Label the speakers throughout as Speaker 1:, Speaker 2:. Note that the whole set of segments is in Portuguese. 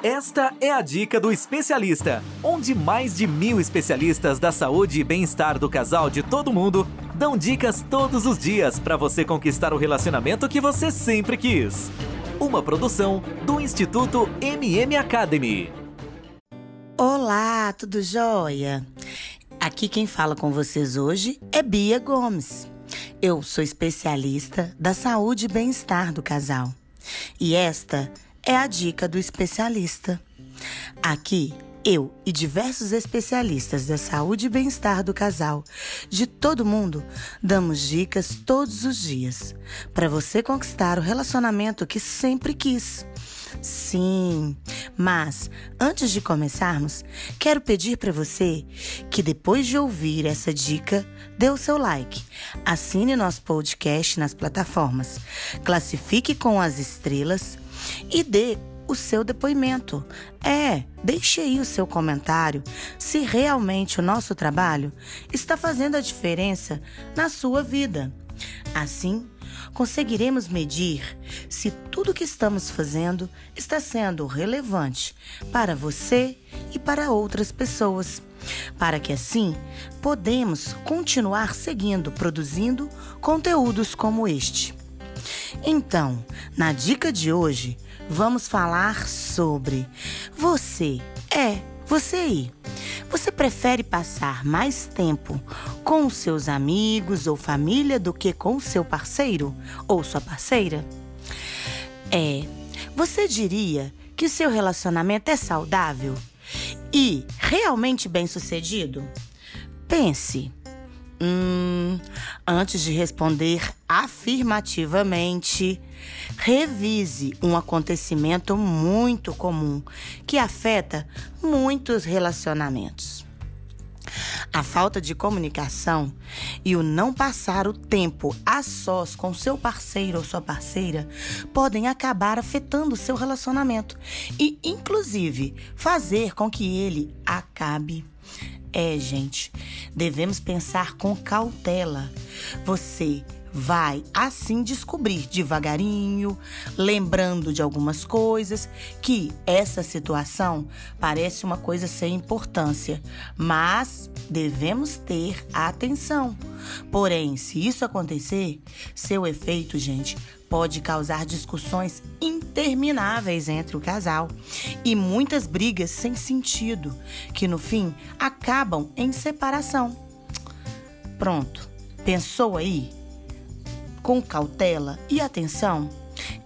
Speaker 1: Esta é a dica do especialista, onde mais de mil especialistas da saúde e bem-estar do casal de todo mundo dão dicas todos os dias para você conquistar o relacionamento que você sempre quis. Uma produção do Instituto MM Academy.
Speaker 2: Olá, tudo jóia? Aqui quem fala com vocês hoje é Bia Gomes. Eu sou especialista da saúde e bem-estar do casal. E esta a dica do especialista. Aqui, eu e diversos especialistas da saúde e bem-estar do casal, de todo mundo, damos dicas todos os dias para você conquistar o relacionamento que sempre quis. Sim, mas antes de começarmos, quero pedir para você que depois de ouvir essa dica, dê o seu like, assine nosso podcast nas plataformas, classifique com as estrelas e dê o seu depoimento. É, deixe aí o seu comentário se realmente o nosso trabalho está fazendo a diferença na sua vida. Assim, conseguiremos medir se tudo que estamos fazendo está sendo relevante para você e para outras pessoas, para que assim podemos continuar seguindo produzindo conteúdos como este. Então, na dica de hoje, vamos falar sobre você. É, você aí. Você prefere passar mais tempo com seus amigos ou família do que com seu parceiro ou sua parceira? É, você diria que o seu relacionamento é saudável e realmente bem-sucedido? Pense. Hum, antes de responder afirmativamente, revise um acontecimento muito comum que afeta muitos relacionamentos. A falta de comunicação e o não passar o tempo a sós com seu parceiro ou sua parceira podem acabar afetando seu relacionamento e, inclusive, fazer com que ele acabe. É, gente, devemos pensar com cautela. Você vai assim descobrir devagarinho, lembrando de algumas coisas, que essa situação parece uma coisa sem importância, mas devemos ter atenção. Porém, se isso acontecer, seu efeito, gente, pode causar discussões intermináveis entre o casal e muitas brigas sem sentido, que no fim acabam em separação. Pronto, pensou aí? Com cautela e atenção?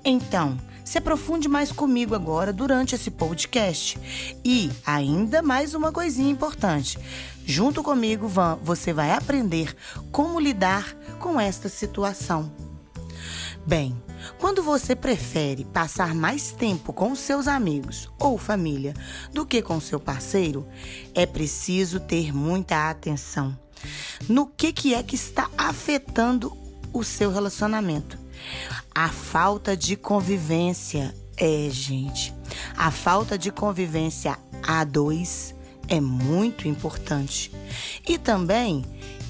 Speaker 2: Então, se aprofunde mais comigo agora durante esse podcast. E ainda mais uma coisinha importante. Junto comigo, você vai aprender como lidar com esta situação. Bem, quando você prefere passar mais tempo com seus amigos ou família do que com seu parceiro, é preciso ter muita atenção no que, que é que está afetando o seu relacionamento. A falta de convivência é, gente, a falta de convivência a dois é muito importante. E também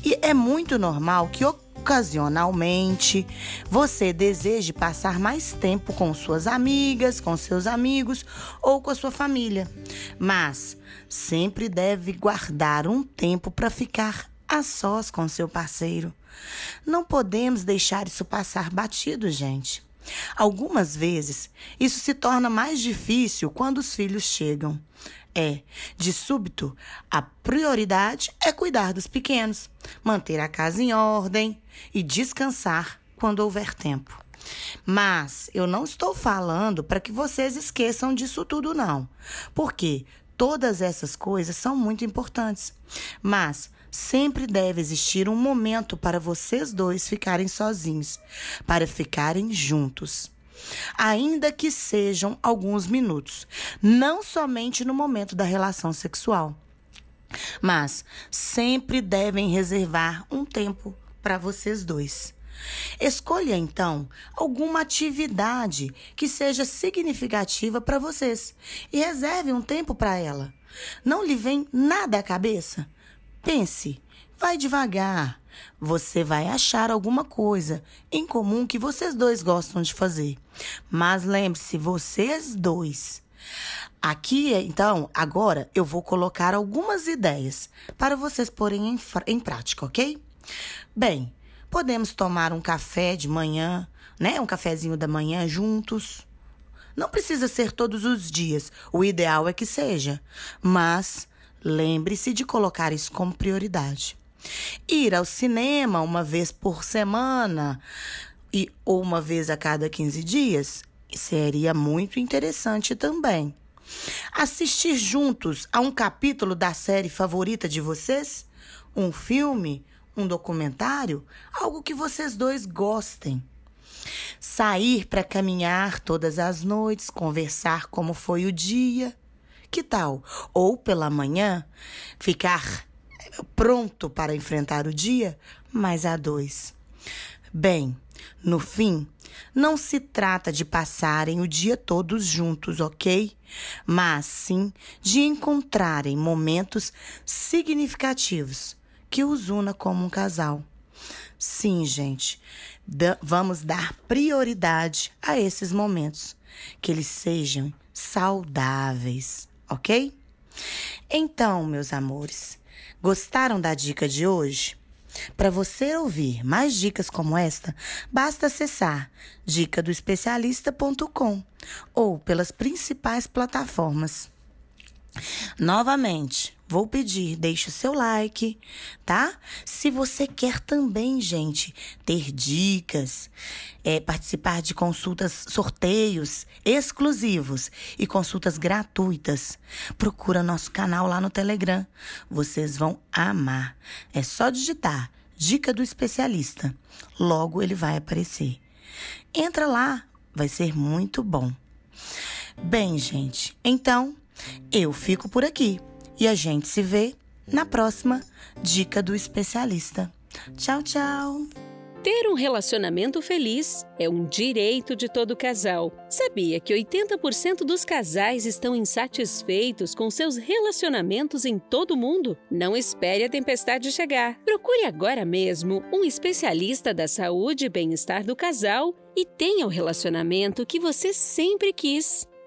Speaker 2: e é muito normal que ocasionalmente você deseje passar mais tempo com suas amigas, com seus amigos ou com a sua família. Mas sempre deve guardar um tempo para ficar a sós com seu parceiro. Não podemos deixar isso passar batido, gente. Algumas vezes, isso se torna mais difícil quando os filhos chegam. É, de súbito, a prioridade é cuidar dos pequenos, manter a casa em ordem e descansar quando houver tempo. Mas eu não estou falando para que vocês esqueçam disso tudo, não. Porque todas essas coisas são muito importantes. Mas sempre deve existir um momento para vocês dois ficarem sozinhos, para ficarem juntos. Ainda que sejam alguns minutos, não somente no momento da relação sexual. Mas sempre devem reservar um tempo para vocês dois. Escolha então alguma atividade que seja significativa para vocês e reserve um tempo para ela. Não lhe vem nada à cabeça? Pense, vai devagar. Você vai achar alguma coisa em comum que vocês dois gostam de fazer. Mas lembre-se, vocês dois. Aqui, então, agora eu vou colocar algumas ideias para vocês porem em, em prática, ok? Bem, podemos tomar um café de manhã, né? Um cafezinho da manhã juntos. Não precisa ser todos os dias, o ideal é que seja, mas lembre-se de colocar isso como prioridade. Ir ao cinema uma vez por semana e ou uma vez a cada 15 dias seria muito interessante também. Assistir juntos a um capítulo da série favorita de vocês? Um filme? Um documentário? Algo que vocês dois gostem. Sair para caminhar todas as noites, conversar como foi o dia. Que tal? Ou pela manhã, ficar pronto para enfrentar o dia, mas a dois. Bem, no fim, não se trata de passarem o dia todos juntos, ok? Mas sim de encontrarem momentos significativos que os una como um casal. Sim, gente, vamos dar prioridade a esses momentos, que eles sejam saudáveis, ok? Então, meus amores, gostaram da dica de hoje? Para você ouvir mais dicas como esta, basta acessar dicadoespecialista.com ou pelas principais plataformas. Novamente, vou pedir, deixe o seu like, tá? Se você quer também, gente, ter dicas, é, participar de consultas, sorteios exclusivos e consultas gratuitas, procura nosso canal lá no Telegram. Vocês vão amar. É só digitar Dica do Especialista. Logo ele vai aparecer. Entra lá, vai ser muito bom. Bem, gente, então eu fico por aqui e a gente se vê na próxima Dica do Especialista. Tchau, tchau!
Speaker 3: Ter um relacionamento feliz é um direito de todo casal. Sabia que 80% dos casais estão insatisfeitos com seus relacionamentos em todo o mundo? Não espere a tempestade chegar. Procure agora mesmo um especialista da saúde e bem-estar do casal e tenha o relacionamento que você sempre quis.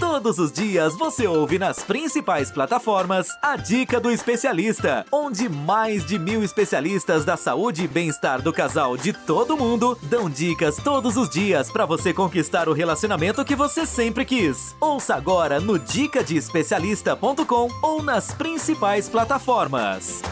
Speaker 1: Todos os dias você ouve nas principais plataformas a Dica do Especialista, onde mais de mil especialistas da saúde e bem-estar do casal de todo mundo dão dicas todos os dias para você conquistar o relacionamento que você sempre quis. Ouça agora no dicadeespecialista.com ou nas principais plataformas.